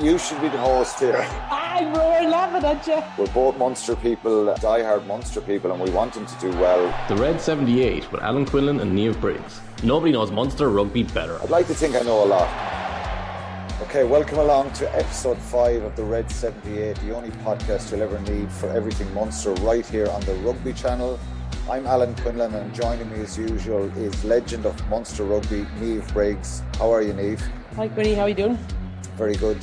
You should be the host here. I'm we're laughing at you. We're both Munster people, die-hard Munster people, and we want them to do well. The Red 78 with Alan Quinlan and Niamh Briggs. Nobody knows Munster rugby better. I'd like to think I know a lot. Okay, welcome along to episode 5 of the Red 78, the only podcast you'll ever need for everything Munster, right here on the Rugby channel. I'm Alan Quinlan and joining me as usual is legend of Munster Rugby, Niamh Briggs. How are you, Niamh? Hi, Quinny, how are you doing? Very good.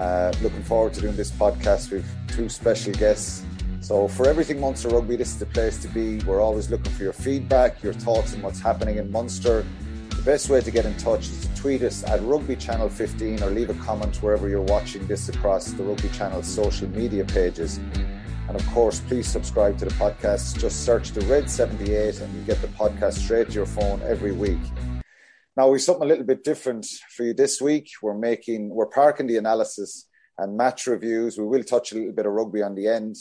Uh, looking forward to doing this podcast with two special guests. So, for everything Munster Rugby, this is the place to be. We're always looking for your feedback, your thoughts on what's happening in Munster. The best way to get in touch is to tweet us at Rugby Channel 15 or leave a comment wherever you're watching this across the Rugby Channel social media pages. And of course, please subscribe to the podcast. Just search the Red 78 and you get the podcast straight to your phone every week. Now we've something a little bit different for you this week. We're making we're parking the analysis and match reviews. We will touch a little bit of rugby on the end,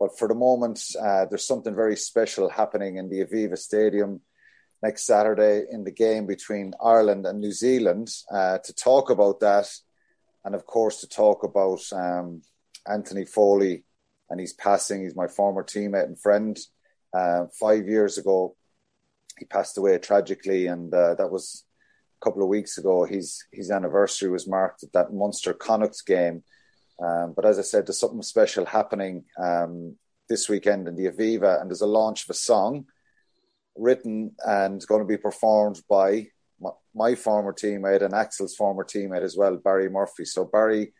but for the moment, uh, there's something very special happening in the Aviva Stadium next Saturday in the game between Ireland and New Zealand. Uh, to talk about that, and of course to talk about um, Anthony Foley and his passing. He's my former teammate and friend. Uh, five years ago, he passed away tragically, and uh, that was couple of weeks ago. His his anniversary was marked at that Munster Connacht game. Um, but as I said, there's something special happening um, this weekend in the Aviva, and there's a launch of a song written and going to be performed by my, my former teammate and Axel's former teammate as well, Barry Murphy. So Barry,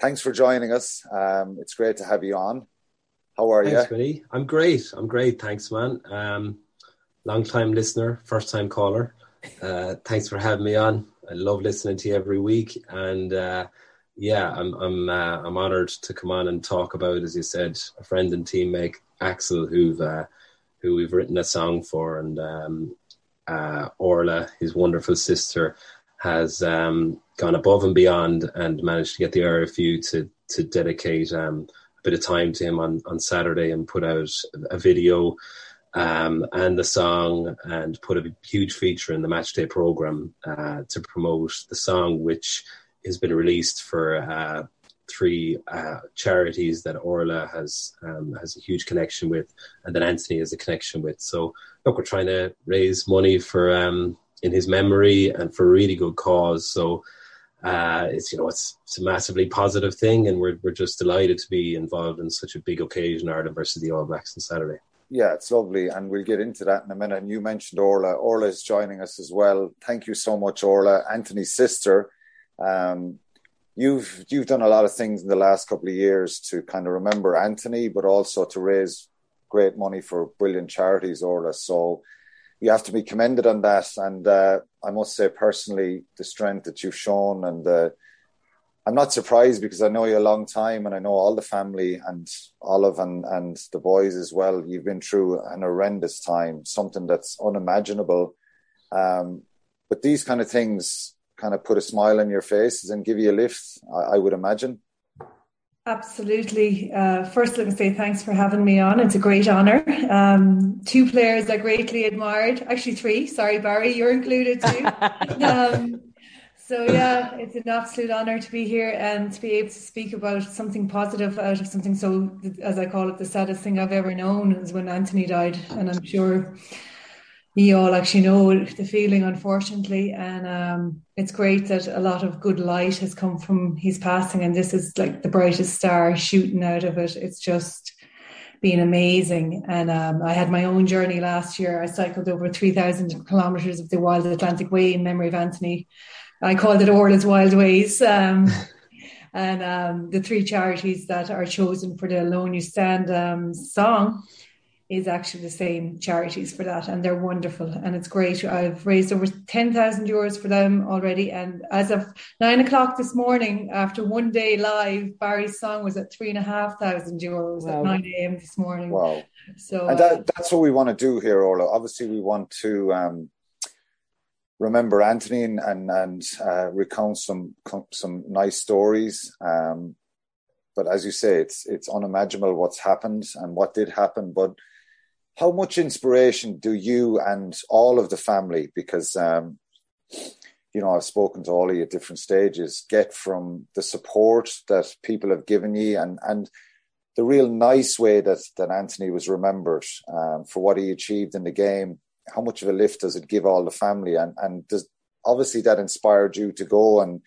thanks for joining us. Um, it's great to have you on. How are thanks, you? I'm great. I'm great. Thanks, man. Um, long time listener, first time caller. Uh, thanks for having me on. I love listening to you every week, and uh, yeah, I'm I'm uh, I'm honoured to come on and talk about, as you said, a friend and teammate Axel, who've uh, who we've written a song for, and um, uh, Orla, his wonderful sister, has um, gone above and beyond and managed to get the RFU to to dedicate um, a bit of time to him on on Saturday and put out a video um, and the song and put a huge feature in the matchday program uh, to promote the song, which has been released for uh, three uh, charities that Orla has um, has a huge connection with, and that Anthony has a connection with. So look, we're trying to raise money for um, in his memory and for a really good cause. So. Uh, it's you know it's, it's a massively positive thing, and we're we're just delighted to be involved in such a big occasion, Ireland versus the All Blacks on Saturday yeah, it's lovely, and we'll get into that in a minute. And you mentioned Orla. Orla is joining us as well. Thank you so much, Orla, Anthony's sister. Um, you've you've done a lot of things in the last couple of years to kind of remember Anthony, but also to raise great money for brilliant charities, Orla. So you have to be commended on that. And uh, I must say, personally, the strength that you've shown and the I'm not surprised because I know you a long time and I know all the family and Olive and, and the boys as well. You've been through an horrendous time, something that's unimaginable. Um, but these kind of things kind of put a smile on your faces and give you a lift, I, I would imagine. Absolutely. Uh, first, let me say thanks for having me on. It's a great honour. Um, two players I greatly admired, actually three. Sorry, Barry, you're included too. um, so yeah, it's an absolute honour to be here and to be able to speak about something positive out of something so, as I call it, the saddest thing I've ever known is when Anthony died, and I'm sure you all actually know the feeling, unfortunately. And um, it's great that a lot of good light has come from his passing, and this is like the brightest star shooting out of it. It's just been amazing. And um, I had my own journey last year. I cycled over 3,000 kilometres of the Wild Atlantic Way in memory of Anthony I called it Orla's Wild Ways. Um, and um, the three charities that are chosen for the Alone You Stand um, song is actually the same charities for that, and they're wonderful and it's great. I've raised over ten thousand euros for them already, and as of nine o'clock this morning, after one day live, Barry's song was at three and a half thousand euros wow. at nine a.m. this morning. Wow! So and that, that's what we want to do here, Orla. Obviously, we want to um, remember Anthony and and, and uh, recount some some nice stories. Um, but as you say, it's it's unimaginable what's happened and what did happen. But how much inspiration do you and all of the family? Because um, you know, I've spoken to all of you at different stages, get from the support that people have given you and, and the real nice way that, that Anthony was remembered um, for what he achieved in the game. How much of a lift does it give all the family? And, and does, obviously that inspired you to go and,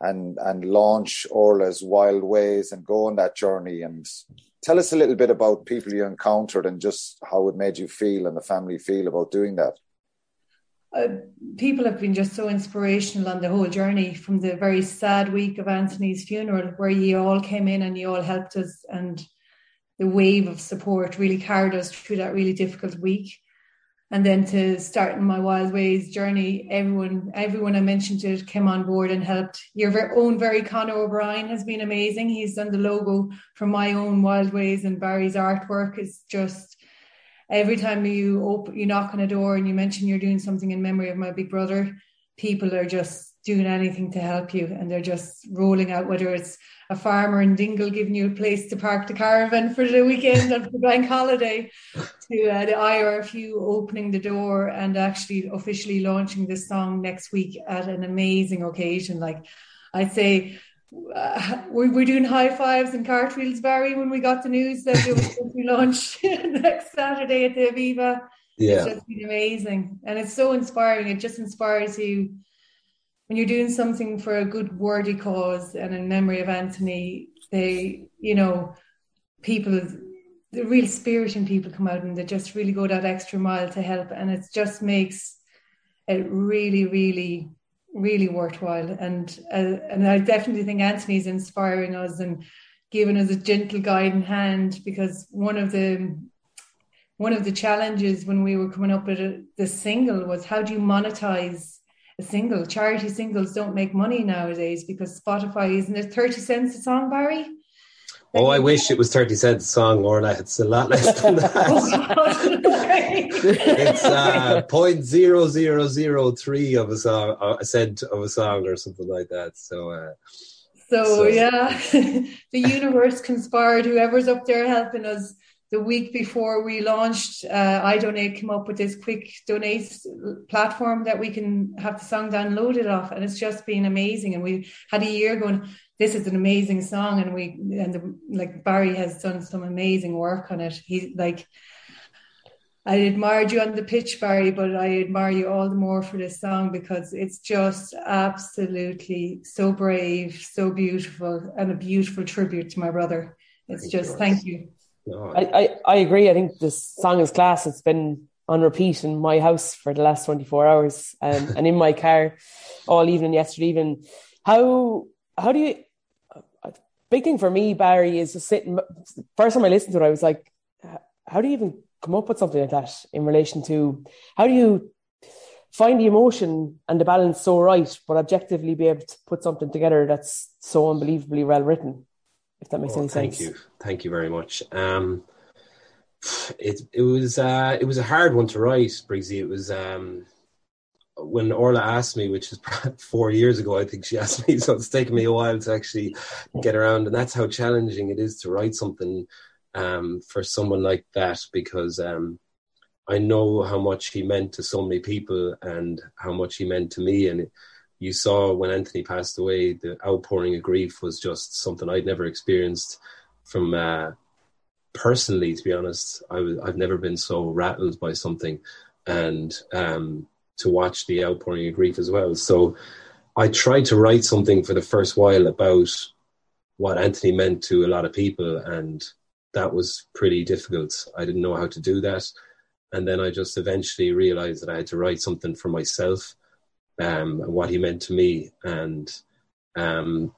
and, and launch Orla's Wild Ways and go on that journey. And tell us a little bit about people you encountered and just how it made you feel and the family feel about doing that. Uh, people have been just so inspirational on the whole journey from the very sad week of Anthony's funeral, where you all came in and you all helped us, and the wave of support really carried us through that really difficult week. And then to start in my Wild Ways journey, everyone, everyone I mentioned it came on board and helped. Your own very Conor O'Brien has been amazing. He's done the logo for my own Wild Ways, and Barry's artwork is just every time you open, you knock on a door and you mention you're doing something in memory of my big brother, people are just doing anything to help you and they're just rolling out whether it's a farmer in Dingle giving you a place to park the caravan for the weekend and for bank holiday to uh, the IRFU opening the door and actually officially launching this song next week at an amazing occasion like I'd say uh, we were doing high fives and cartwheels, Barry, when we got the news that it was going to be launched next Saturday at the Aviva. Yeah. It's been amazing. And it's so inspiring. It just inspires you when you're doing something for a good worthy cause and in memory of Anthony, they, you know, people, the real spirit in people come out and they just really go that extra mile to help. And it just makes it really, really really worthwhile. And uh, and I definitely think Anthony's inspiring us and giving us a gentle guiding hand because one of the one of the challenges when we were coming up with a, the single was how do you monetize a single? Charity singles don't make money nowadays because Spotify isn't it thirty cents a song, Barry? Oh, I wish it was 30 cents a song, Orla. It's a lot less than that. it's uh, 0.0003 of a song, uh, a cent of a song or something like that. So, uh, so, so, yeah, the universe conspired. Whoever's up there helping us the week before we launched, uh, iDonate came up with this quick donate platform that we can have the song downloaded off. And it's just been amazing. And we had a year going, this is an amazing song and we and the, like barry has done some amazing work on it he like i admired you on the pitch barry but i admire you all the more for this song because it's just absolutely so brave so beautiful and a beautiful tribute to my brother it's thank just you. thank you I, I i agree. I think this song is class. It's been on repeat in my house for the last 24 hours um, and in my car all evening yesterday. Evening how how do you big thing for me barry is just sitting first time i listened to it i was like how do you even come up with something like that in relation to how do you find the emotion and the balance so right but objectively be able to put something together that's so unbelievably well written if that makes oh, any thank sense thank you thank you very much um it it was uh it was a hard one to write Briggsy. it was um when Orla asked me, which is four years ago, I think she asked me, so it's taken me a while to actually get around. And that's how challenging it is to write something um, for someone like that because um, I know how much he meant to so many people and how much he meant to me. And you saw when Anthony passed away, the outpouring of grief was just something I'd never experienced from uh, personally, to be honest. I've never been so rattled by something. And um, to watch the outpouring of grief as well. So I tried to write something for the first while about what Anthony meant to a lot of people, and that was pretty difficult. I didn't know how to do that. And then I just eventually realized that I had to write something for myself um, and what he meant to me. And um,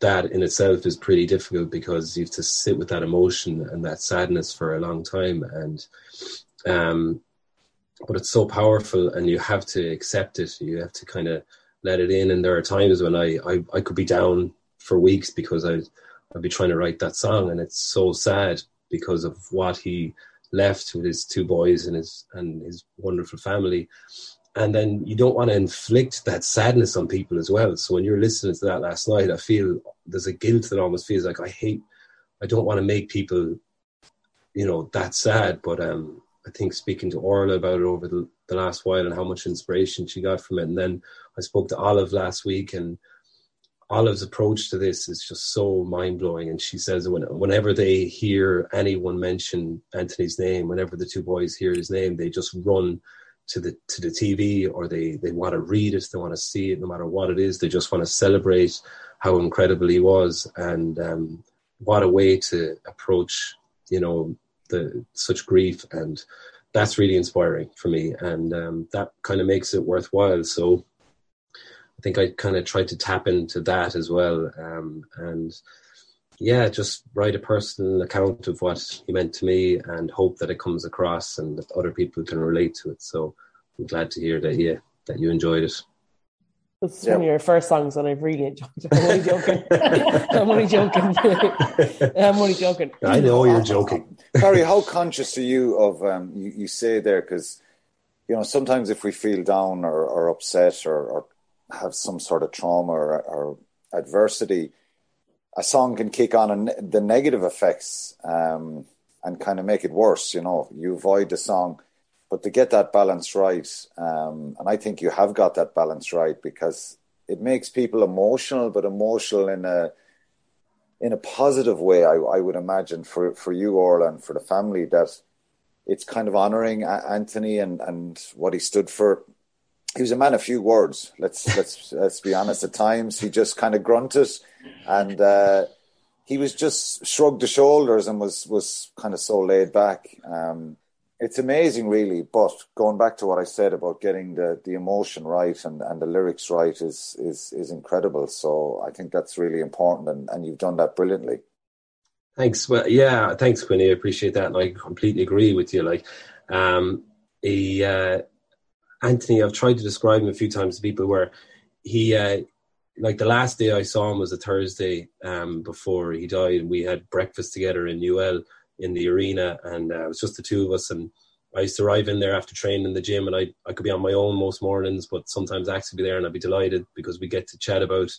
that in itself is pretty difficult because you have to sit with that emotion and that sadness for a long time. And um, but it's so powerful and you have to accept it you have to kind of let it in and there are times when I, I i could be down for weeks because i i'd be trying to write that song and it's so sad because of what he left with his two boys and his and his wonderful family and then you don't want to inflict that sadness on people as well so when you're listening to that last night i feel there's a guilt that almost feels like i hate i don't want to make people you know that sad but um I think speaking to Orla about it over the the last while and how much inspiration she got from it. And then I spoke to Olive last week, and Olive's approach to this is just so mind blowing. And she says when, whenever they hear anyone mention Anthony's name, whenever the two boys hear his name, they just run to the to the TV or they they want to read it, they want to see it, no matter what it is. They just want to celebrate how incredible he was, and um, what a way to approach you know the such grief. And that's really inspiring for me. And um, that kind of makes it worthwhile. So i think i kind of tried to tap into that as well. Um, and yeah just write a personal account of what he meant to me and hope that it comes across and that other people can relate to it so i'm glad to hear that yeah that you enjoyed it it's yep. one of your first songs, and I've really enjoyed it. I'm only joking. I'm only joking. I'm only joking. I know you're joking. Barry, how conscious are you of um, you, you say there? Because you know sometimes if we feel down or, or upset or, or, have some sort of trauma or, or, adversity, a song can kick on and the negative effects um, and kind of make it worse. You know, you avoid the song but to get that balance right, um, and I think you have got that balance right because it makes people emotional, but emotional in a in a positive way. I, I would imagine for for you, Orla, and for the family that it's kind of honouring Anthony and and what he stood for. He was a man of few words. Let's let's let's be honest. At times, he just kind of grunted, and uh, he was just shrugged the shoulders and was was kind of so laid back. Um, it's amazing, really. But going back to what I said about getting the, the emotion right and, and the lyrics right is, is is incredible. So I think that's really important, and, and you've done that brilliantly. Thanks. Well, yeah, thanks, Quinny. I appreciate that, and I completely agree with you. Like, um, he, uh, Anthony, I've tried to describe him a few times to people where he, uh, like the last day I saw him was a Thursday um, before he died, and we had breakfast together in UL in the arena, and uh, it was just the two of us. And I used to arrive in there after training in the gym, and I I could be on my own most mornings, but sometimes Ax would be there, and I'd be delighted because we get to chat about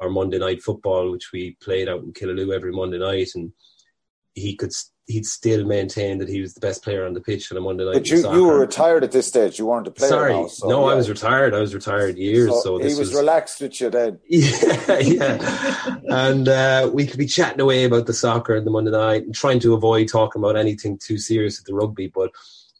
our Monday night football, which we played out in Killaloe every Monday night, and he could he'd still maintain that he was the best player on the pitch on a Monday night. But you, you were retired at this stage. You weren't a player. Sorry, now, so, no, yeah. I was retired. I was retired years. So, so he was, was, relaxed with you then. Yeah, yeah. and uh, we could be chatting away about the soccer and the Monday night and trying to avoid talking about anything too serious at the rugby. But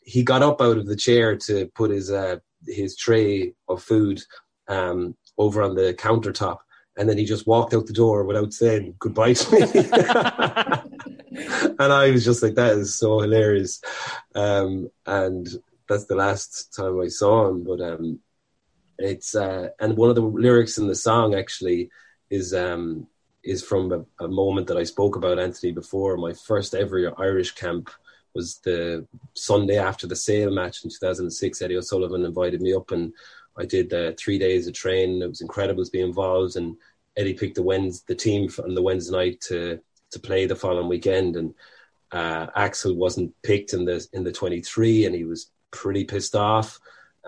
he got up out of the chair to put his uh, his tray of food um, over on the countertop and then he just walked out the door without saying goodbye to me. and I was just like, that is so hilarious. Um, and that's the last time I saw him. But um, it's uh, and one of the lyrics in the song actually is um, is from a, a, moment that I spoke about Anthony before. My first ever Irish camp was the Sunday after the Sale match in 2006. Eddie O'Sullivan invited me up and I did uh, three days of training. It was incredible to be involved, and Eddie picked the Wednesday, the team on the Wednesday night to to play the following weekend, and uh, Axel wasn't picked in the in the 23, and he was pretty pissed off.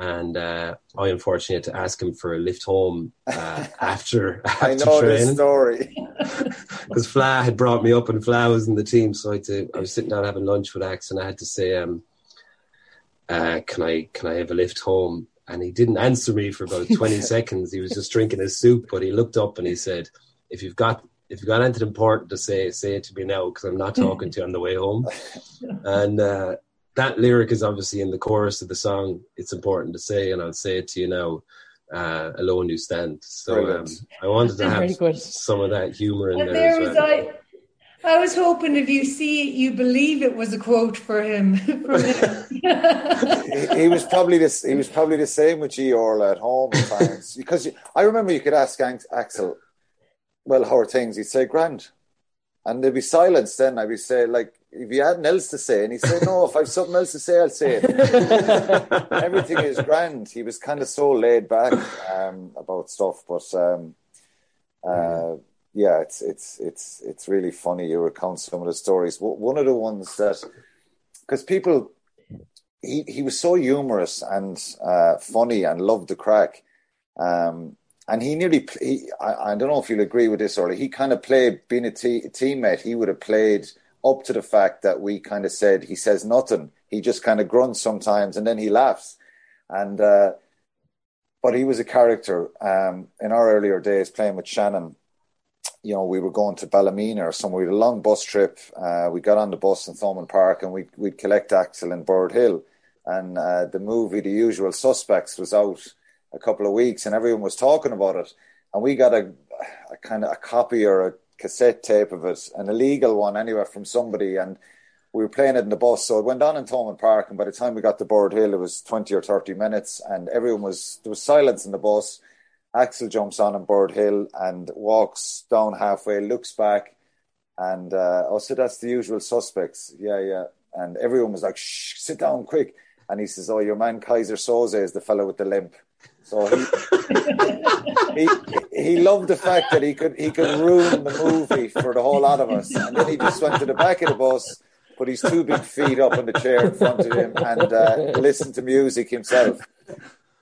And uh, I unfortunately had to ask him for a lift home uh, after, after I know training. this story because Fla had brought me up and Fla was in the team, so I, had to, I was sitting down having lunch with Ax, and I had to say, um, uh, "Can I can I have a lift home?" and he didn't answer me for about 20 seconds. He was just drinking his soup, but he looked up and he said, if you've got if you've got anything important to say, say it to me now because I'm not talking to you on the way home. And uh, that lyric is obviously in the chorus of the song. It's important to say, and I'll say it to you now. Uh, alone you stand. So um, I wanted to have some of that humor in and there, there as well. I, I was hoping if you see it, you believe it was a quote for him. From him. he, he, was probably this. He was probably the same with G Orla at home at times because you, I remember you could ask Axel, "Well, how are things?" He'd say, "Grand," and there'd be silence. Then I'd be say, like, if you had nothing else to say, and he'd say, "No, if I've something else to say, I'll say it." Everything is grand. He was kind of so laid back um, about stuff, but. Um, uh, yeah, it's it's it's it's really funny. You recount some of the stories. One of the ones that, because people, he he was so humorous and uh, funny and loved the crack, um, and he nearly he, I, I, don't know if you'll agree with this, or he kind of played being a teammate. He would have played up to the fact that we kind of said he says nothing. He just kind of grunts sometimes, and then he laughs. And uh, but he was a character um, in our earlier days playing with Shannon. You know, we were going to Ballymena or somewhere. We had a long bus trip. Uh, we got on the bus in Thomond Park and we, we'd collect Axel in Birdhill. And uh, the movie, The Usual Suspects, was out a couple of weeks and everyone was talking about it. And we got a, a kind of a copy or a cassette tape of it, an illegal one anyway from somebody. And we were playing it in the bus. So it went on in Thomond Park, and by the time we got to Birdhill, it was 20 or 30 minutes, and everyone was, there was silence in the bus. Axel jumps on in Birdhill and walks down halfway, looks back, and uh, oh, so that's the usual suspects. Yeah, yeah. And everyone was like, shh, sit down quick. And he says, oh, your man Keyser Söze is the fellow with the limp. So he, he, he loved the fact that he could he could ruin the movie for the whole lot of us, and then he just went to the back of the bus put his two big feet up on the chair in front of him and uh, listen to music himself.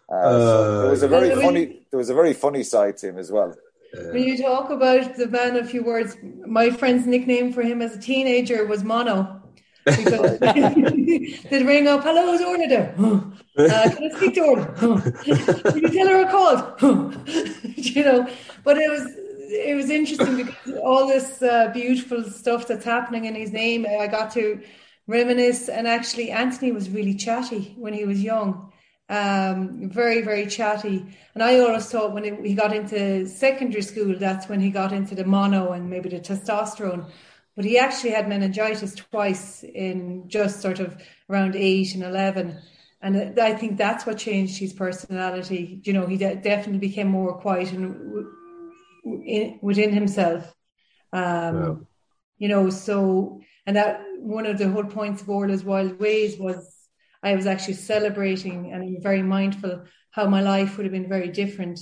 Uh, so there was a very funny. There was a very funny side to him as well. When you talk about the man, a few words. My friend's nickname for him as a teenager was Mono. Because they'd ring up, hello, is Orla there? Uh, can I speak to Orla? Can you tell her I called? you know, but it was it was interesting because all this uh, beautiful stuff that's happening in his name, I got to reminisce. And actually, Anthony was really chatty when he was young, um, very, very chatty. And I always thought when he got into secondary school, that's when he got into the mono and maybe the testosterone. But he actually had meningitis twice in just sort of around eight and 11. And I think that's what changed his personality. You know, he de- definitely became more quiet and in, within himself. Um, wow. You know, so and that one of the whole points of Orla's Wild Ways was I was actually celebrating and I'm very mindful how my life would have been very different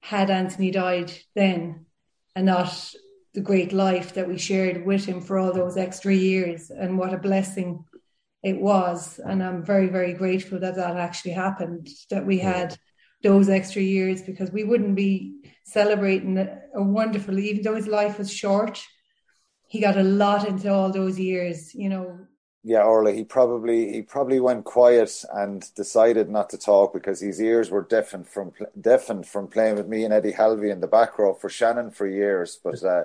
had Anthony died then and not the great life that we shared with him for all those extra years and what a blessing it was and i'm very very grateful that that actually happened that we had those extra years because we wouldn't be celebrating a wonderful, even though his life was short, he got a lot into all those years, you know. Yeah, Orla, he probably he probably went quiet and decided not to talk because his ears were deafened from deafened from playing with me and Eddie Halvey in the back row for Shannon for years. But uh,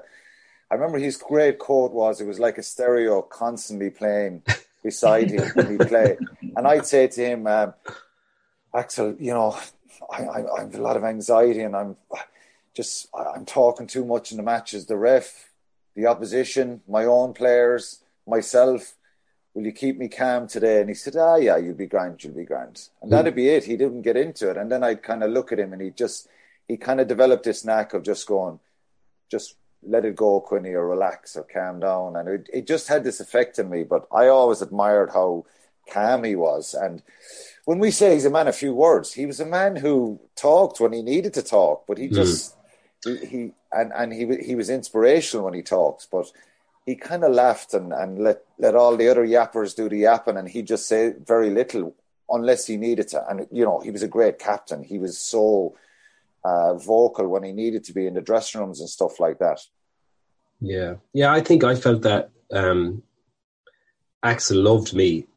I remember his great quote was, "It was like a stereo constantly playing beside him when he played." And I'd say to him, um, "Axel, you know, I, I, I have a lot of anxiety and I'm." just I'm talking too much in the matches. The ref, the opposition, my own players, myself. Will you keep me calm today? And he said, Ah, yeah, you'll be grand, you'll be grand. And that'd be it. He didn't get into it. And then I'd kind of look at him and he just, he kind of developed this knack of just going, just let it go, Quinny, or relax or calm down. And it, it just had this effect on me. But I always admired how calm he was. And when we say he's a man of few words, he was a man who talked when he needed to talk, but he hmm. just he, he and and he he was inspirational when he talks, but he kind of laughed and, and let let all the other yappers do the yapping, and he just said very little unless he needed to. And you know, he was a great captain. He was so uh, vocal when he needed to be in the dressing rooms and stuff like that. Yeah, yeah, I think I felt that um, Axel loved me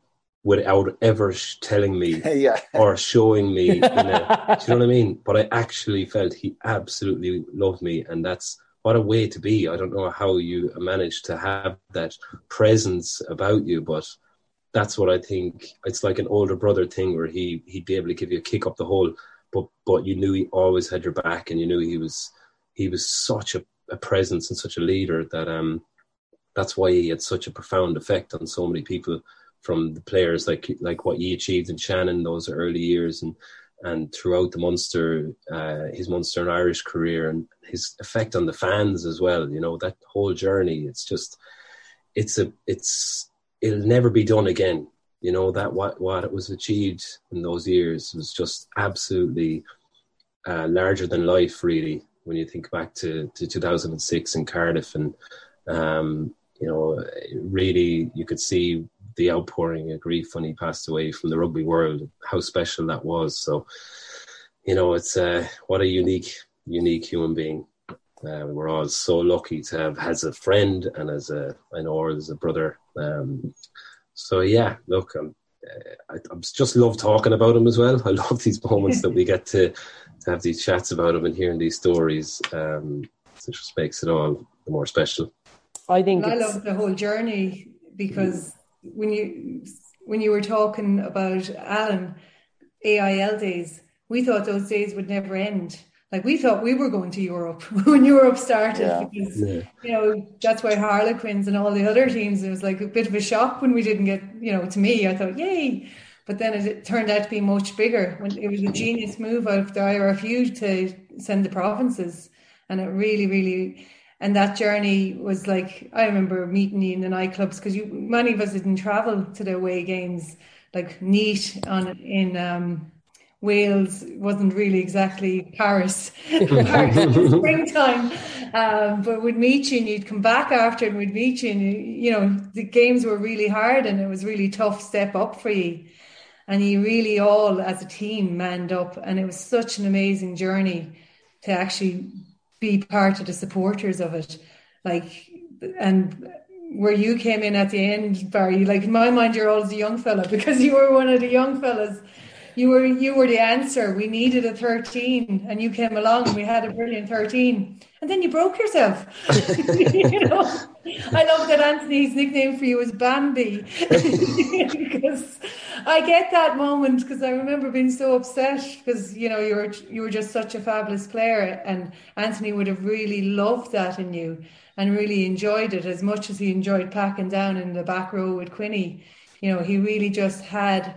without ever telling me yeah. or showing me. Know, do you know what I mean? But I actually felt he absolutely loved me, and that's what a way to be. I don't know how you manage to have that presence about you, but that's what I think. It's like an older brother thing where he he'd be able to give you a kick up the hole, but but you knew he always had your back, and you knew he was he was such a, a presence and such a leader that um that's why he had such a profound effect on so many people from the players like like what he achieved in Shannon those early years and and throughout the Munster uh, his Munster and Irish career and his effect on the fans as well you know that whole journey it's just it's a it's it'll never be done again. You know that what what it was achieved in those years was just absolutely uh, larger than life really when you think back to, to 2006 in Cardiff and um, you know really you could see the outpouring of grief when he passed away from the rugby world, how special that was. So, you know, it's uh, what a unique, unique human being. Uh, we're all so lucky to have as a friend and as a I know as a brother. Um, so yeah, look, I'm I, I just love talking about him as well. I love these moments that we get to, to have these chats about him and hearing these stories. Um, it just makes it all the more special. I think I love the whole journey because when you when you were talking about Alan AIL days, we thought those days would never end. Like we thought we were going to Europe when Europe started yeah. because yeah. you know that's why Harlequins and all the other teams. It was like a bit of a shock when we didn't get you know. To me, I thought yay, but then it, it turned out to be much bigger. When it was a genius move out of the IRFU to send the provinces, and it really, really and that journey was like I remember meeting you in the nightclubs because you many of us didn't travel to the away games like Neath on in um, Wales wasn't really exactly Paris, Paris springtime. Um, but we'd meet you and you'd come back after and we'd meet you and you, you know the games were really hard and it was really tough step up for you. And you really all as a team manned up and it was such an amazing journey to actually be part of the supporters of it. Like, and where you came in at the end, Barry, like in my mind, you're always a young fella because you were one of the young fellas. You were you were the answer. We needed a 13, and you came along, and we had a brilliant 13. And then you broke yourself. you know, I love that Anthony's nickname for you was Bambi because I get that moment because I remember being so upset because you know you were you were just such a fabulous player and Anthony would have really loved that in you and really enjoyed it as much as he enjoyed packing down in the back row with Quinny. You know, he really just had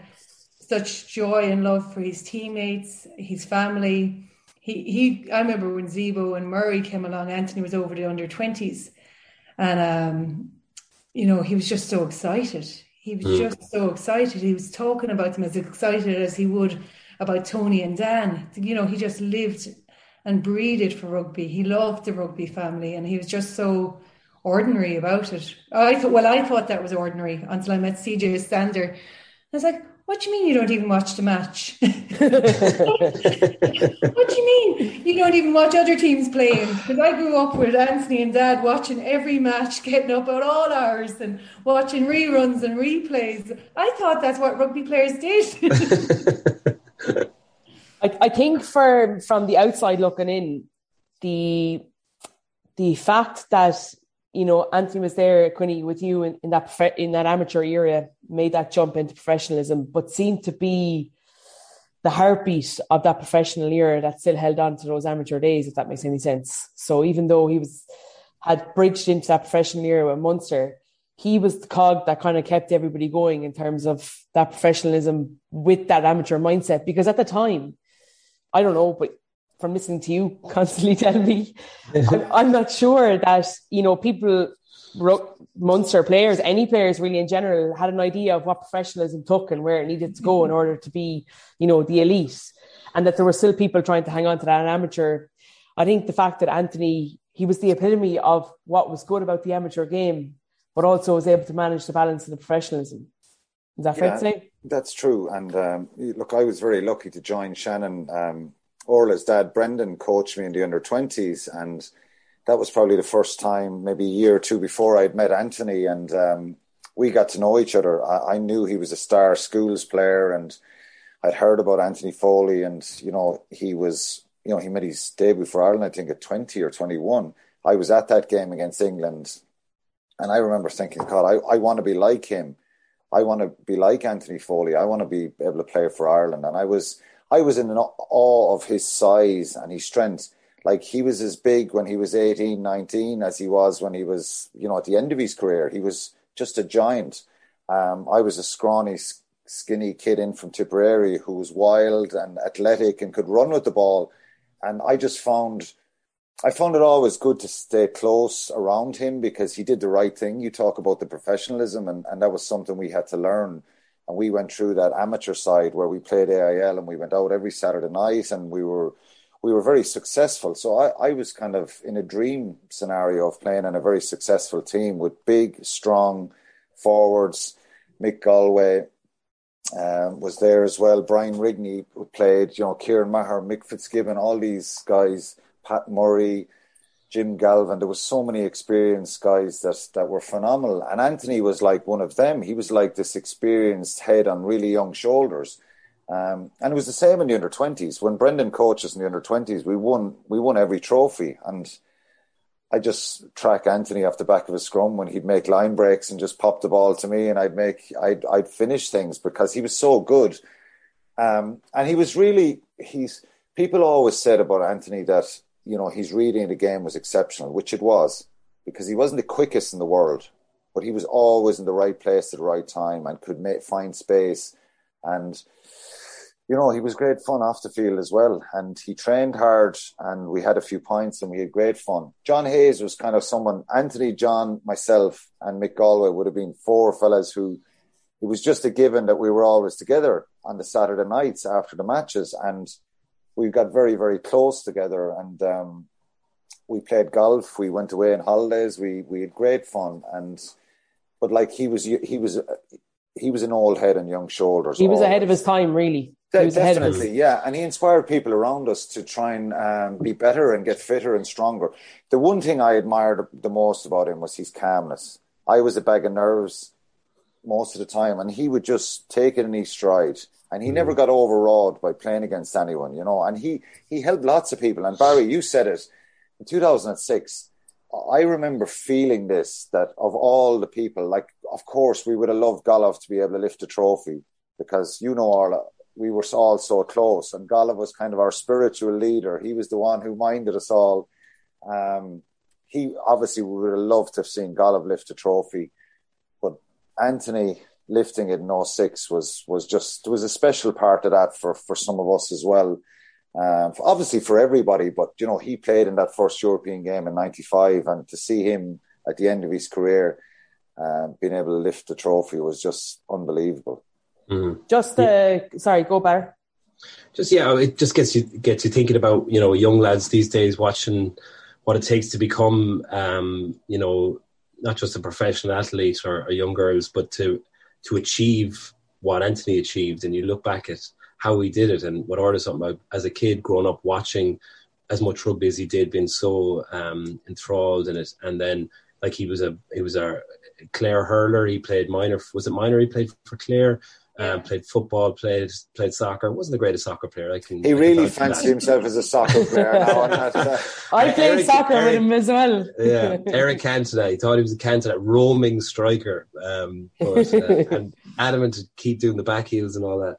such joy and love for his teammates, his family. He he I remember when Zebo and Murray came along, Anthony was over the under twenties and um, you know, he was just so excited he was mm. just so excited. He was talking about them as excited as he would about Tony and Dan. You know, he just lived and breathed for rugby. He loved the rugby family, and he was just so ordinary about it. I thought, well, I thought that was ordinary until I met CJ Stander. I was like, what do you mean you don't even watch the match? what do you mean you don't even watch other teams playing? Because I grew up with Anthony and Dad watching every match, getting up at all hours and watching reruns and replays. I thought that's what rugby players did. I, I think for from the outside looking in, the the fact that you know, Anthony was there, Quinny, with you in, in that in that amateur era, made that jump into professionalism, but seemed to be the heartbeat of that professional era that still held on to those amateur days, if that makes any sense. So even though he was had bridged into that professional era with Munster, he was the cog that kind of kept everybody going in terms of that professionalism with that amateur mindset. Because at the time, I don't know, but from listening to you constantly tell me, I'm, I'm, not sure that you know people, Munster players, any players really in general, had an idea of what professionalism took and where it needed to go in mm-hmm. order to be, you know, the elite, and that there were still people trying to hang on to that amateur. I think the fact that Anthony he was the epitome of what was good about the amateur game, but also was able to manage the balance of the professionalism. Is that yeah, fair to say? That's true. And um, look, I was very lucky to join Shannon um, Orla's dad, Brendan, coached me in the under 20s. And that was probably the first time, maybe a year or two before I'd met Anthony. And um, we got to know each other. I, I, knew he was a star schools player and I'd heard about Anthony Foley. And, you know, he was, you know, he made his debut for Ireland, I think, at 20 or 21. I was at that game against England. And I remember thinking, God, I, I want to be like him. I want to be like Anthony Foley. I want to be able to play for Ireland. And I was I was in awe of his size and his strength. Like he was as big when he was 18, 19 as he was when he was, you know, at the end of his career. He was just a giant. Um, I was a scrawny, skinny kid in from Tipperary who was wild and athletic and could run with the ball. And I just found, I found it always good to stay close around him because he did the right thing. You talk about the professionalism, and, and that was something we had to learn and we went through that amateur side where we played AIL and we went out every Saturday night and we were we were very successful. So I, I was kind of in a dream scenario of playing in a very successful team with big, strong forwards. Mick Galwey um, was there as well. Brian Rigney played, you know, Kieran Maher, Mick Fitzgibbon, all these guys, Pat Murray, Jim Galvin. There was so many experienced guys that that were phenomenal, and Anthony was like one of them. He was like this experienced head on really young shoulders. Um, and it was the same in the under twenties. When Brendan coaches in the under twenties, we won we won every trophy. And I just track Anthony off the back of his scrum when he'd make line breaks and just pop the ball to me, and I'd make I'd I'd finish things because he was so good. Um, and he was really he's people always said about Anthony that you know, his reading of the game was exceptional, which it was, because he wasn't the quickest in the world, but he was always in the right place at the right time and could make, find space. And, you know, he was great fun off the field as well. And he trained hard and we had a few points and we had great fun. John Hayes was kind of someone, Anthony, John, myself, and Mick Galwey would have been four fellas who it was just a given that we were always together on the Saturday nights after the matches. And we got very very close together and um, we played golf we went away on holidays we we had great fun and but like he was he was he was an old head and young shoulders he was always. ahead of his time really De- definitely yeah and he inspired people around us to try and um, be better and get fitter and stronger the one thing i admired the most about him was his calmness i was a bag of nerves most of the time and he would just take it in his stride and he mm. never got overawed by playing against anyone, you know. And he he helped lots of people. And Barry, you said it in 2006. I remember feeling this that of all the people, like of course we would have loved Gaillimh to be able to lift a trophy because you know all we were all so close, and Gaillimh was kind of our spiritual leader. He was the one who minded us all. Um, he obviously we would have loved to have seen Gaillimh lift a trophy, but Anthony lifting it in 06 was was just was a special part of that for for some of us as well. Um, obviously for everybody, but you know he played in that first European game in '95, and to see him at the end of his career um, being able to lift the trophy was just unbelievable. Mm-hmm. Just uh, yeah. sorry, go back. Just yeah, it just gets you gets you thinking about you know young lads these days watching what it takes to become um, you know not just a professional athlete or, or young girls, but to to achieve what Anthony achieved, and you look back at how he did it and what order something about as a kid growing up watching as much rugby as he did, being so um, enthralled in it, and then like he was a he was a Clare hurler. He played minor. Was it minor? He played for Clare. Um, played football, played played soccer. wasn't the greatest soccer player. I can. He really fancied himself as a soccer player. now, uh, I played Eric, soccer Eric, with him as well. yeah, Eric Cantona. He thought he was a Cantona, roaming striker, um, but, uh, and adamant to keep doing the back heels and all that.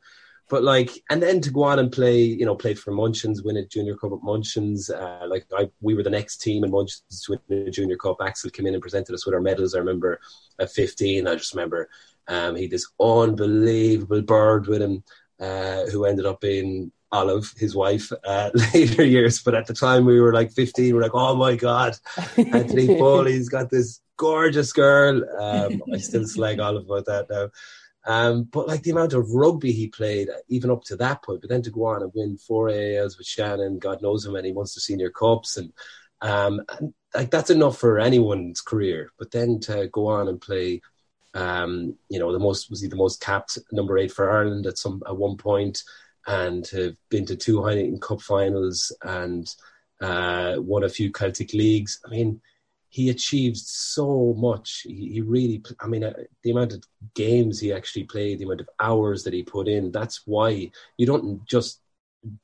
But like, and then to go on and play, you know, played for Munchin's, win a junior cup at Munchin's. Uh, like, I, we were the next team in Munchin's to win a junior cup. Axel came in and presented us with our medals. I remember at 15. I just remember um, he had this unbelievable bird with him, uh, who ended up being Olive, his wife, uh, later years. But at the time, we were like 15. We we're like, oh my God, Anthony Foley's got this gorgeous girl. Um, I still slag Olive about that now. Um, but like the amount of rugby he played, even up to that point, but then to go on and win four AILs with Shannon, God knows how many Munster senior cups, and, um, and like that's enough for anyone's career. But then to go on and play um, you know, the most was he the most capped number eight for Ireland at some at one point, and have been to two Heineken Cup finals and uh, won a few Celtic leagues. I mean, he achieved so much. He, he really, I mean, uh, the amount of games he actually played, the amount of hours that he put in. That's why you don't just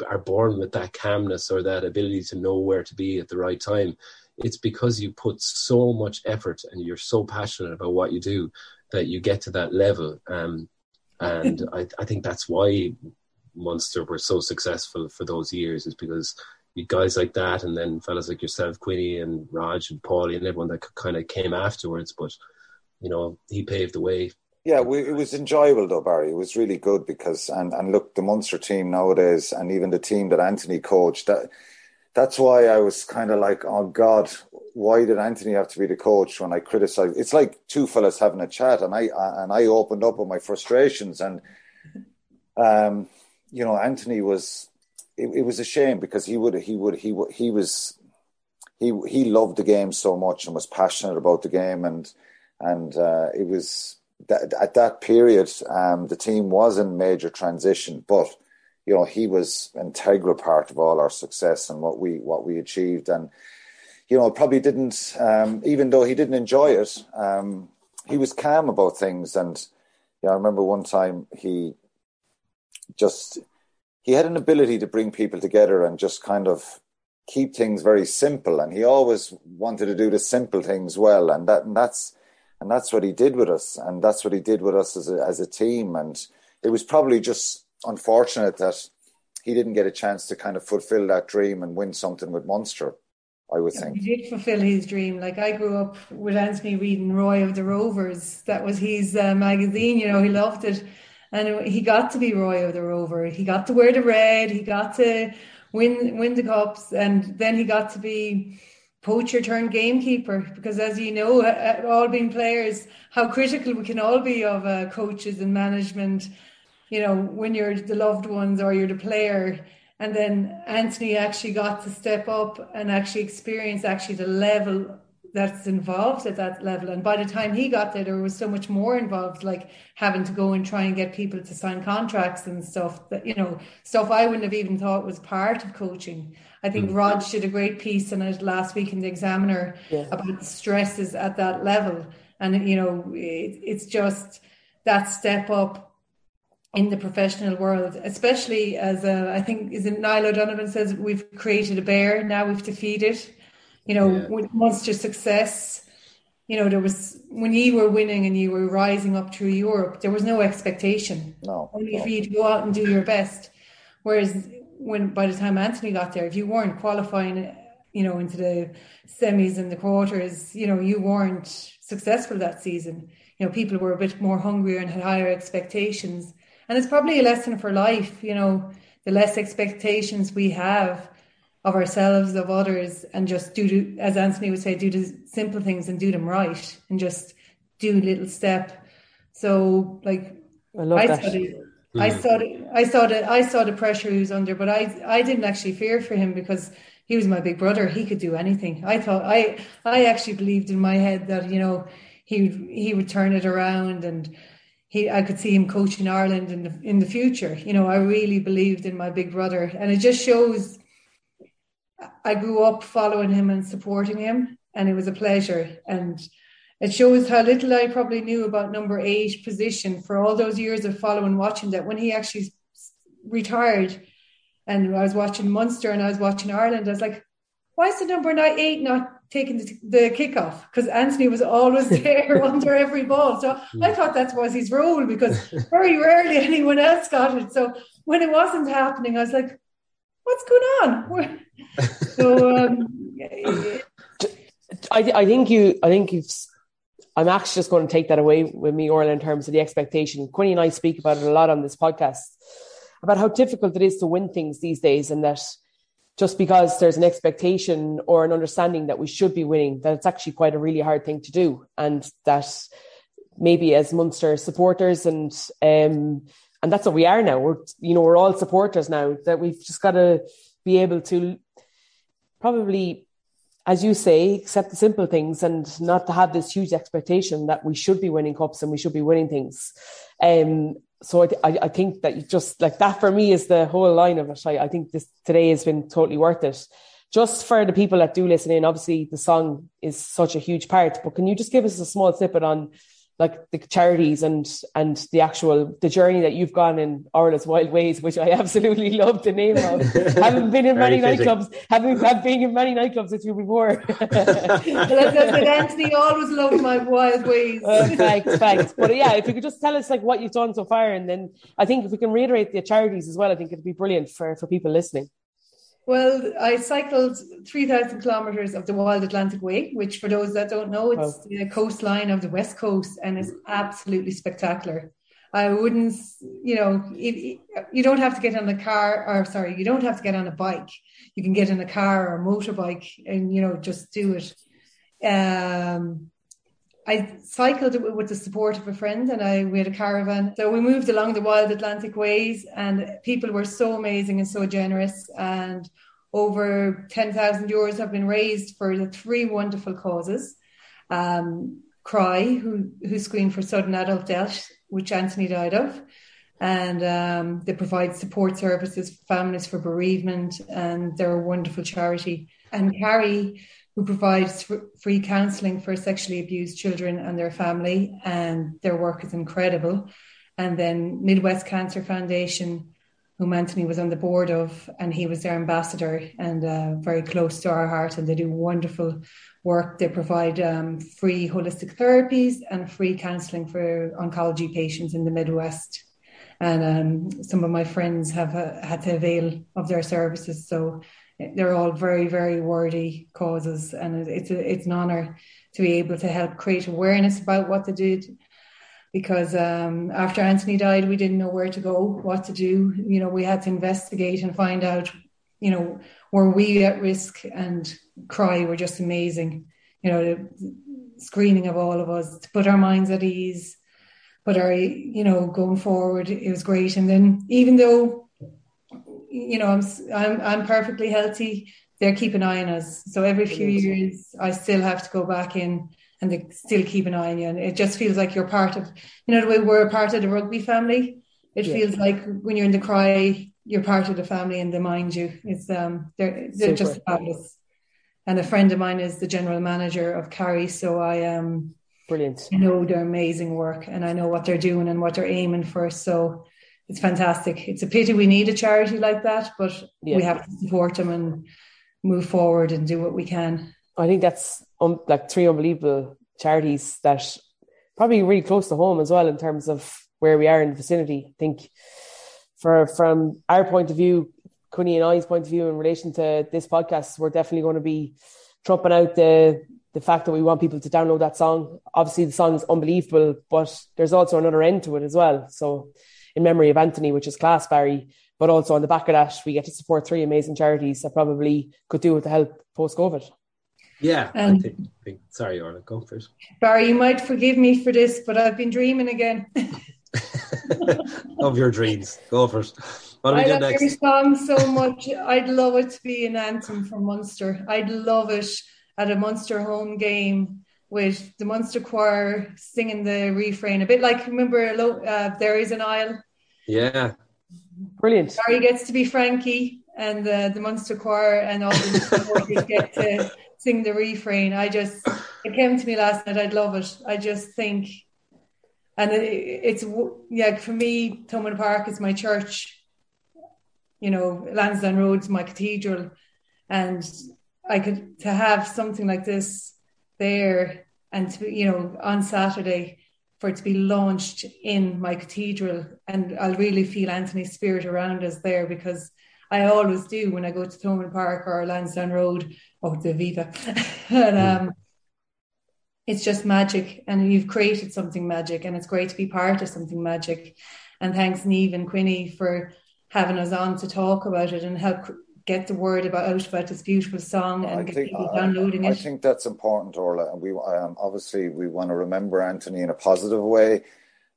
are born with that calmness or that ability to know where to be at the right time. It's because you put so much effort and you're so passionate about what you do that you get to that level. Um, and I, I think that's why Munster were so successful for those years is because guys like that, and then fellas like yourself, Quinny and Rog and Paulie and everyone that kind of came afterwards. But you know, he paved the way. Yeah, we, it was enjoyable though, Barry. It was really good because and and look, the Munster team nowadays, and even the team that Anthony coached, that that's why I was kind of like, oh God, why did Anthony have to be the coach when I criticized? It's like two fellas having a chat, and I and I opened up on my frustrations, and um, you know, Anthony was. It, it was a shame because he would he would he would he was he he loved the game so much and was passionate about the game, and and uh, it was that, at that period um, the team was in major transition, but you know he was integral part of all our success and what we what we achieved and you know, probably didn't, um, even though he didn't enjoy it, um, he was calm about things. And yeah, I remember one time he just he had an ability to bring people together and just kind of keep things very simple. And he always wanted to do the simple things well, and that and that's and that's what he did with us, and that's what he did with us as a as a team. And it was probably just unfortunate that he didn't get a chance to kind of fulfill that dream and win something with Munster. I would think. He did fulfill his dream. Like I grew up with Anthony reading Roy of the Rovers. That was his uh, magazine. You know, he loved it, and he got to be Roy of the Rover. He got to wear the red. He got to win win the cups, and then he got to be poacher turned gamekeeper. Because as you know, all being players, how critical we can all be of uh, coaches and management. You know, when you're the loved ones or you're the player and then Anthony actually got to step up and actually experience actually the level that's involved at that level. And by the time he got there, there was so much more involved, like having to go and try and get people to sign contracts and stuff that, you know, stuff I wouldn't have even thought was part of coaching. I think mm. Rog did a great piece on it last week in the Examiner yeah. about the stresses at that level. And, you know, it, it's just that step up in the professional world, especially as a, I think is it Niall O'Donovan says we've created a bear, now we've to feed it. You know, yeah. with Munster success, you know, there was when you were winning and you were rising up through Europe, there was no expectation. No. Only no. for you to go out and do your best. Whereas when by the time Anthony got there, if you weren't qualifying, you know, into the semis and the quarters, you know, you weren't successful that season. You know, people were a bit more hungrier and had higher expectations and it's probably a lesson for life, you know, the less expectations we have of ourselves, of others, and just do, to, as Anthony would say, do the simple things and do them right and just do little step. So, like, I, love I that. saw the, mm. I saw the, I saw the, I saw the pressure he was under, but I, I didn't actually fear for him because he was my big brother. He could do anything. I thought, I, I actually believed in my head that you know he he would turn it around and he I could see him coaching Ireland in the in the future. You know, I really believed in my big brother, and it just shows. I grew up following him and supporting him, and it was a pleasure. And it shows how little I probably knew about number eight position for all those years of following, watching that. When he actually retired, and I was watching Munster and I was watching Ireland, I was like, "Why is the number nine eight not taking the, the kickoff because Anthony was always there under every ball. So I mm. thought that was his role because very rarely anyone else got it. So when it wasn't happening, I was like, what's going on? So um, I, I think you, I think you've, I'm actually just going to take that away with me, Orla, in terms of the expectation. Quinny and I speak about it a lot on this podcast about how difficult it is to win things these days and that just because there's an expectation or an understanding that we should be winning, that it's actually quite a really hard thing to do. And that maybe as Munster supporters and um, and that's what we are now. We're you know, we're all supporters now, that we've just gotta be able to probably as you say, accept the simple things and not to have this huge expectation that we should be winning cups and we should be winning things. Um, so I, I, think that you just like that for me is the whole line of it. I, I think this today has been totally worth it. Just for the people that do listen in, obviously the song is such a huge part, but can you just give us a small snippet on like the charities and and the actual the journey that you've gone in Orla's Wild Ways, which I absolutely love the name of. haven't been in many nightclubs, haven't have been in many nightclubs with you before. well, Anthony always loved my Wild Ways. Uh, thanks, thanks. But yeah, if you could just tell us like what you've done so far, and then I think if we can reiterate the charities as well, I think it'd be brilliant for for people listening. Well, I cycled 3,000 kilometers of the Wild Atlantic Way, which, for those that don't know, it's wow. the coastline of the West Coast and it's absolutely spectacular. I wouldn't, you know, it, it, you don't have to get on a car, or sorry, you don't have to get on a bike. You can get in a car or a motorbike and, you know, just do it. Um, I cycled with the support of a friend and I we had a caravan. So we moved along the wild Atlantic ways and people were so amazing and so generous and over 10,000 euros have been raised for the three wonderful causes. Um, Cry, who, who screened for sudden adult death, which Anthony died of. And um, they provide support services for families for bereavement and they're a wonderful charity. And CARI, who provides free counselling for sexually abused children and their family, and their work is incredible. And then Midwest Cancer Foundation, whom Anthony was on the board of, and he was their ambassador and uh, very close to our heart. And they do wonderful work. They provide um, free holistic therapies and free counselling for oncology patients in the Midwest. And um, some of my friends have uh, had to avail of their services. So they're all very, very worthy causes, and it's a, it's an honour to be able to help create awareness about what they did. Because um, after Anthony died, we didn't know where to go, what to do. You know, we had to investigate and find out. You know, were we at risk? And Cry were just amazing. You know, the screening of all of us to put our minds at ease. But our, you know, going forward, it was great. And then even though you know, I'm I'm I'm perfectly healthy. They're keeping an eye on us. So every few years, I still have to go back in, and they still keep an eye on you. And it just feels like you're part of, you know, the way we're a part of the rugby family. It yeah. feels like when you're in the cry, you're part of the family, and they mind you. It's um, they're they're Super. just fabulous. And a friend of mine is the general manager of CARI, so I um, brilliant. I know their amazing work, and I know what they're doing and what they're aiming for. So it's fantastic. It's a pity we need a charity like that, but yeah. we have to support them and move forward and do what we can. I think that's um, like three unbelievable charities that probably really close to home as well in terms of where we are in the vicinity. I think for from our point of view, Quinny and I's point of view in relation to this podcast, we're definitely going to be trumping out the the fact that we want people to download that song. Obviously, the song is unbelievable, but there's also another end to it as well. So in memory of Anthony, which is class, Barry. But also on the back of that, we get to support three amazing charities that probably could do with the help post COVID. Yeah, um, I think, think, sorry, Orla, go first. Barry, you might forgive me for this, but I've been dreaming again. of your dreams. Go first. What I love next? your song so much. I'd love it to be an anthem for Munster. I'd love it at a Munster home game with the Munster Choir singing the refrain, a bit like remember uh, there is an Isle. Yeah, brilliant. Barry gets to be Frankie, and uh, the Munster Choir and all the supporters get to sing the refrain. I just it came to me last night. I'd love it. I just think, and it, it's yeah for me, Thomond Park is my church. You know, Lansdowne Road's my cathedral, and I could to have something like this there and to, you know on Saturday for it to be launched in my cathedral. And I'll really feel Anthony's spirit around us there because I always do when I go to Thomond Park or Lansdowne Road. Or oh, the Viva and um, it's just magic and you've created something magic and it's great to be part of something magic. And thanks Niamh and Quinny for having us on to talk about it and help get the word about out about this beautiful song and I get think, people downloading I, it. I think that's important, Orla. And we um, obviously we want to remember Anthony in a positive way.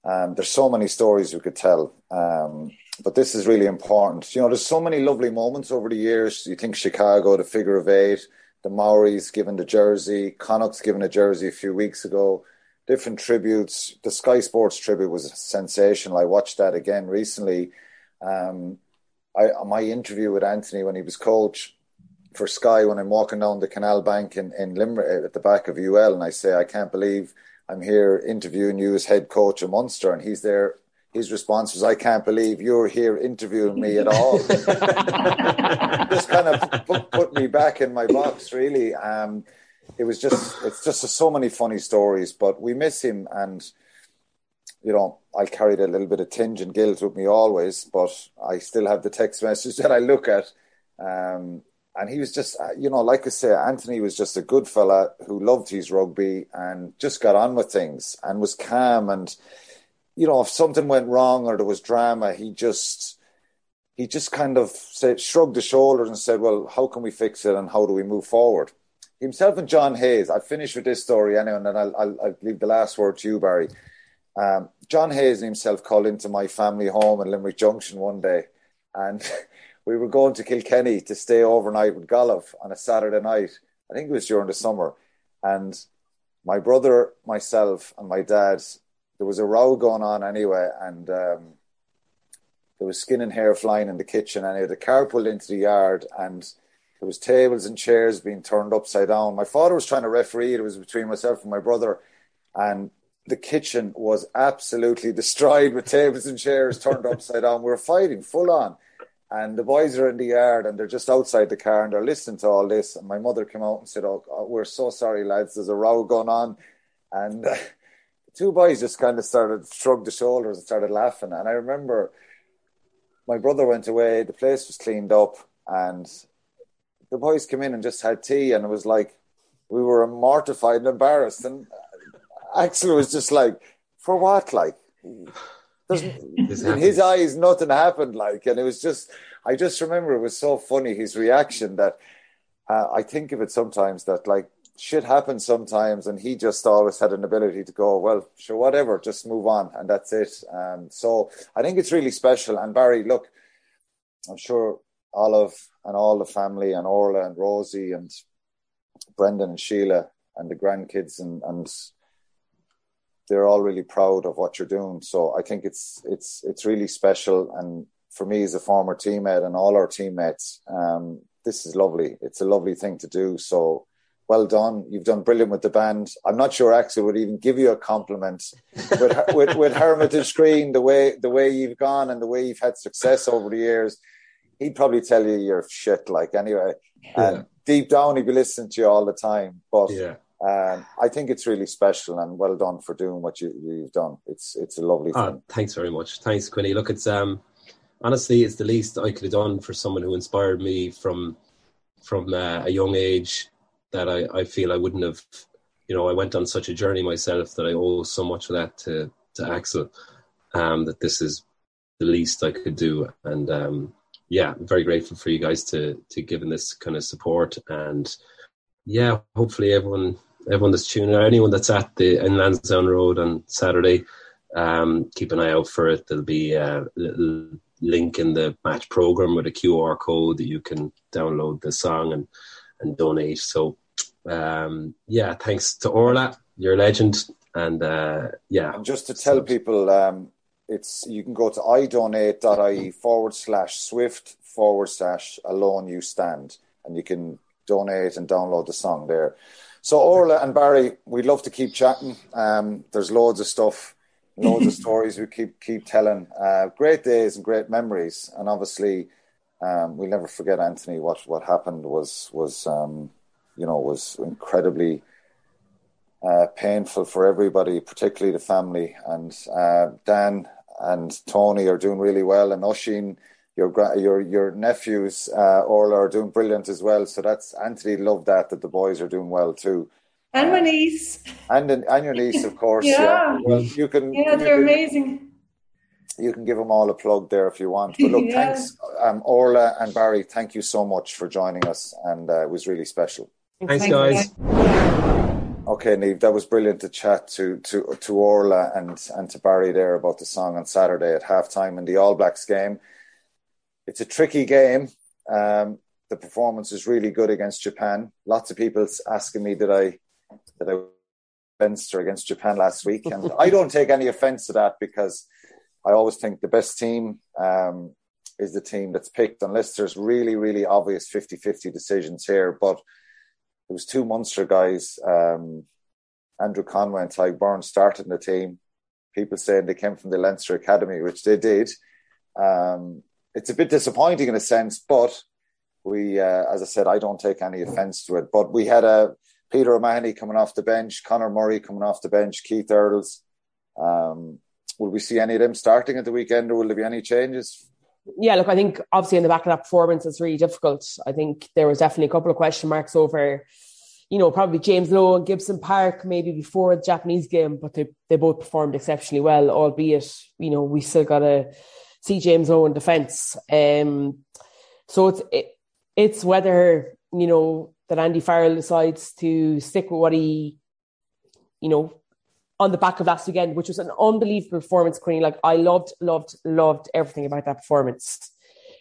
Um, there's so many stories we could tell, um, but this is really important. You know, there's so many lovely moments over the years. You think Chicago, the figure of eight, the Maoris given the jersey, Connacht's given a jersey a few weeks ago. Different tributes. The Sky Sports tribute was sensational. I watched that again recently. Um, I, my interview with Anthony when he was coach for Sky when I'm walking down the canal bank in, in Limerick at the back of UL and I say, I can't believe I'm here interviewing you as head coach of Munster. And he's there. His response was, I can't believe you're here interviewing me at all. just kind of put, put, me back in my box, really. Um, it was just, it's just so many funny stories, but we miss him. And you know, I carried a little bit of tinge and guilt with me always, but I still have the text message that I look at. Um, and he was just, uh, you know, like I say, Anthony was just a good fella who loved his rugby and just got on with things and was calm. And, you know, if something went wrong or there was drama, he just, he just kind of said, shrugged his shoulders and said, well, how can we fix it and how do we move forward? Himself and John Hayes, I'll finish with this story anyway, and then I'll, I'll, I'll leave the last word to you, Barry. Um, John Hayes himself called into my family home in Limerick Junction one day, and we were going to Kilkenny to stay overnight with Gaillimh on a Saturday night. I think it was during the summer, and my brother, myself, and my dad. There was a row going on anyway, and um, there was skin and hair flying in the kitchen. And the car pulled into the yard, and there was tables and chairs being turned upside down. My father was trying to referee. It was between myself and my brother, and the kitchen was absolutely destroyed with tables and chairs turned upside down. We were fighting full on. And the boys are in the yard and they're just outside the car and they're listening to all this. And my mother came out and said, Oh, we're so sorry, lads. There's a row going on. And uh, two boys just kind of started, shrugged the shoulders and started laughing. And I remember my brother went away, the place was cleaned up, and the boys came in and just had tea, and it was like we were mortified and embarrassed. And Axel was just like, "For what?" Like, in his eyes, nothing happened. Like, and it was just, I just remember it was so funny his reaction that uh, I think of it sometimes that like shit happens sometimes, and he just always had an ability to go, well, sure, whatever, just move on, and that's it. Um, so I think it's really special. And Barry, look, I'm sure Olive and all the family and Orla and Rosie and Brendan and Sheila and the grandkids and, and they're all really proud of what you're doing. So I think it's it's it's really special. And for me as a former teammate and all our teammates, um, this is lovely. It's a lovely thing to do. So well done. You've done brilliant with the band. I'm not sure Axel would even give you a compliment with, with, with Hermitage Green, the way the way you've gone and the way you've had success over the years he'd probably tell you you're shit. Like anyway, yeah. and deep down he'd be listening to you all the time. But yeah. Um, I think it's really special and well done for doing what you, you've done. It's it's a lovely ah, thing. thanks very much. Thanks, Quinny. Look, it's um honestly it's the least I could have done for someone who inspired me from from uh, a young age that I, I feel I wouldn't have you know I went on such a journey myself that I owe so much of that to to Axel um, that this is the least I could do and um, yeah, I'm very grateful for you guys to to giving this kind of support and yeah, hopefully everyone everyone that's tuning out, anyone that's at the in Lansdowne Road on Saturday, um, keep an eye out for it. There'll be a little link in the match program with a QR code that you can download the song and and donate. So um, yeah, thanks to Orla, you're a legend, and uh, yeah. And just to tell people, um, it's you can go to idonate.ie forward slash swift forward slash alone you stand and you can donate and download the song there so orla and barry we'd love to keep chatting. Um, there's loads of stuff loads of stories we keep keep telling. Uh, great days and great memories. And obviously um, we'll never forget anthony. What what happened was was um, you know was incredibly uh, painful for everybody, particularly the family. And uh, Dan and Tony are doing really well, and Oshin, your your your nephews, uh, Orla, are doing brilliant as well. So that's Anthony loved that that the boys are doing well too. And my niece. And and your niece, of course. yeah. yeah. Well, you can. Yeah, they're can, amazing. You can give them all a plug there if you want. But look, yeah. thanks, um, Orla and Barry. Thank you so much for joining us, and uh, it was really special. Thanks, guys. Okay, Niamh, that was brilliant to chat to to to Orla and and to Barry there about the song on Saturday at halftime in the All Blacks game. It's a tricky game. Um, the performance is really good against Japan. Lots of people asking me did I did I Leinster against Japan last week, and I don't take any offence to that because I always think the best team um, is the team that's picked, unless there's really really obvious 50-50 decisions here, but it was two Munster guys, um, Andrew Conway and Tadhg Beirne started in the team. People saying they came from the Leinster Academy, which they did. Um, it's a bit disappointing in a sense, but we, uh, as I said, I don't take any offence to it. But we had a uh, Peter O'Mahony coming off the bench, Conor Murray coming off the bench, Keith Earls. Um, will we see any of them starting at the weekend, or will there be any changes? yeah, look, I think obviously in the back of that performance, it's really difficult. I think there was definitely a couple of question marks over, you know, probably James Lowe and Gibson Park maybe before the Japanese game, but they, they both performed exceptionally well, albeit, you know, we still got to see James Lowe in defence. Um, so it's, it, it's whether, you know, that Andy Farrell decides to stick with what he, you know, on the back of last weekend, which was an unbelievable performance, Queen. Like I loved, loved, loved everything about that performance.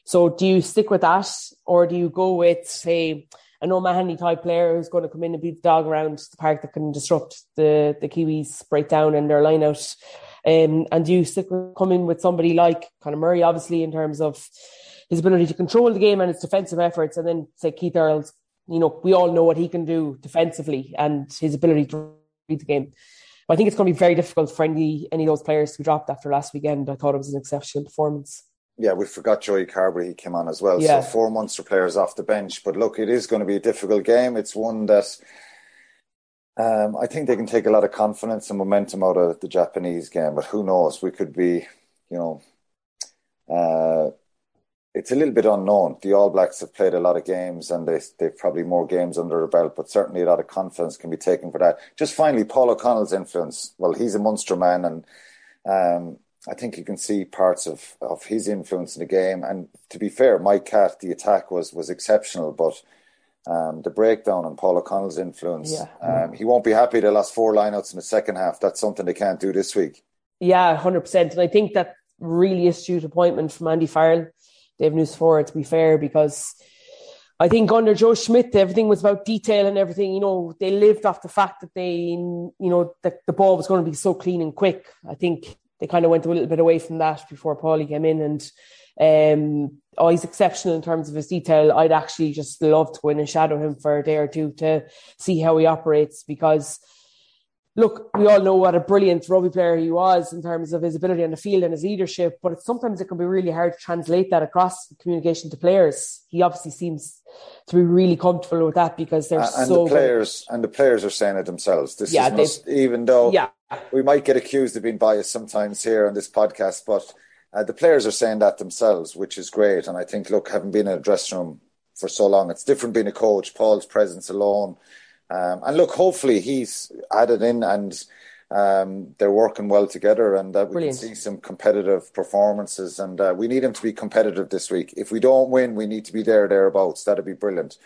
So do you stick with that or do you go with, say, an O'Mahony type player who's going to come in and beat the dog around the park that can disrupt the, the Kiwis breakdown and their line out? Um, and do you stick with coming with somebody like Conor Murray, obviously, in terms of his ability to control the game and his defensive efforts, and then say Keith Earls, you know, we all know what he can do defensively and his ability to read the game. But I think it's going to be very difficult for any any of those players to be dropped after last weekend. I thought it was an exceptional performance. Yeah, we forgot Joey Carbery. He came on as well. Yeah. So four Munster players off the bench. But look, it is going to be a difficult game. It's one that um, I think they can take a lot of confidence and momentum out of the Japanese game. But who knows? We could be, you know, uh, it's a little bit unknown. The All Blacks have played a lot of games and they, they've probably more games under their belt, but certainly a lot of confidence can be taken for that. Just finally, Paul O'Connell's influence. Well, he's a Munster man and um, I think you can see parts of, of his influence in the game. And to be fair, Mike Catt, the attack was was exceptional, but um, the breakdown and Paul O'Connell's influence, yeah. um, he won't be happy they lost four lineouts in the second half. That's something they can't do this week. Yeah, hundred percent. And I think that really astute appointment from Andy Farrell they've news for it, to be fair, because I think under Joe Schmidt, everything was about detail and everything. You know, they lived off the fact that they, you know, that the ball was going to be so clean and quick. I think they kind of went a little bit away from that before Paulie came in. And um, oh, he's exceptional in terms of his detail. I'd actually just love to go in and shadow him for a day or two to see how he operates because look, we all know what a brilliant rugby player he was in terms of his ability on the field and his leadership, but sometimes it can be really hard to translate that across communication to players. He obviously seems to be really comfortable with that because they're and so the players good. and the players are saying it themselves. This yeah, is even though yeah. we might get accused of being biased sometimes here on this podcast, but uh, the players are saying that themselves, which is great. And I think, look, having been in a dressing room for so long, it's different being a coach. Paul's presence alone um, and look, hopefully he's added in and um, they're working well together and uh, we Brilliant. can see some competitive performances. And uh, we need them to be competitive this week. If we don't win, we need to be there, thereabouts. That'd be brilliant.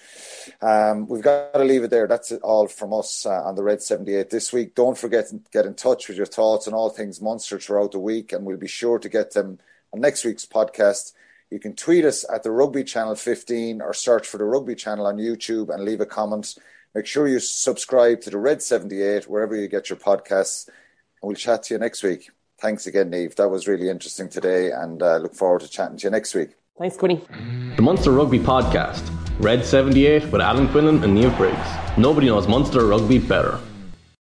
Um, we've got to leave it there. That's it all from us uh, on the Red 78 this week. Don't forget to get in touch with your thoughts on all things Munster throughout the week, and we'll be sure to get them on next week's podcast. You can tweet us at the Rugby Channel 15 or search for the Rugby Channel on YouTube and leave a comment. Make sure you subscribe to the Red 78 wherever you get your podcasts. And we'll chat to you next week. Thanks again, Niamh. That was really interesting today and uh, look forward to chatting to you next week. Thanks, Quinny. The Munster Rugby Podcast, Red 78 with Alan Quinlan and Niamh Briggs. Nobody knows Munster Rugby better.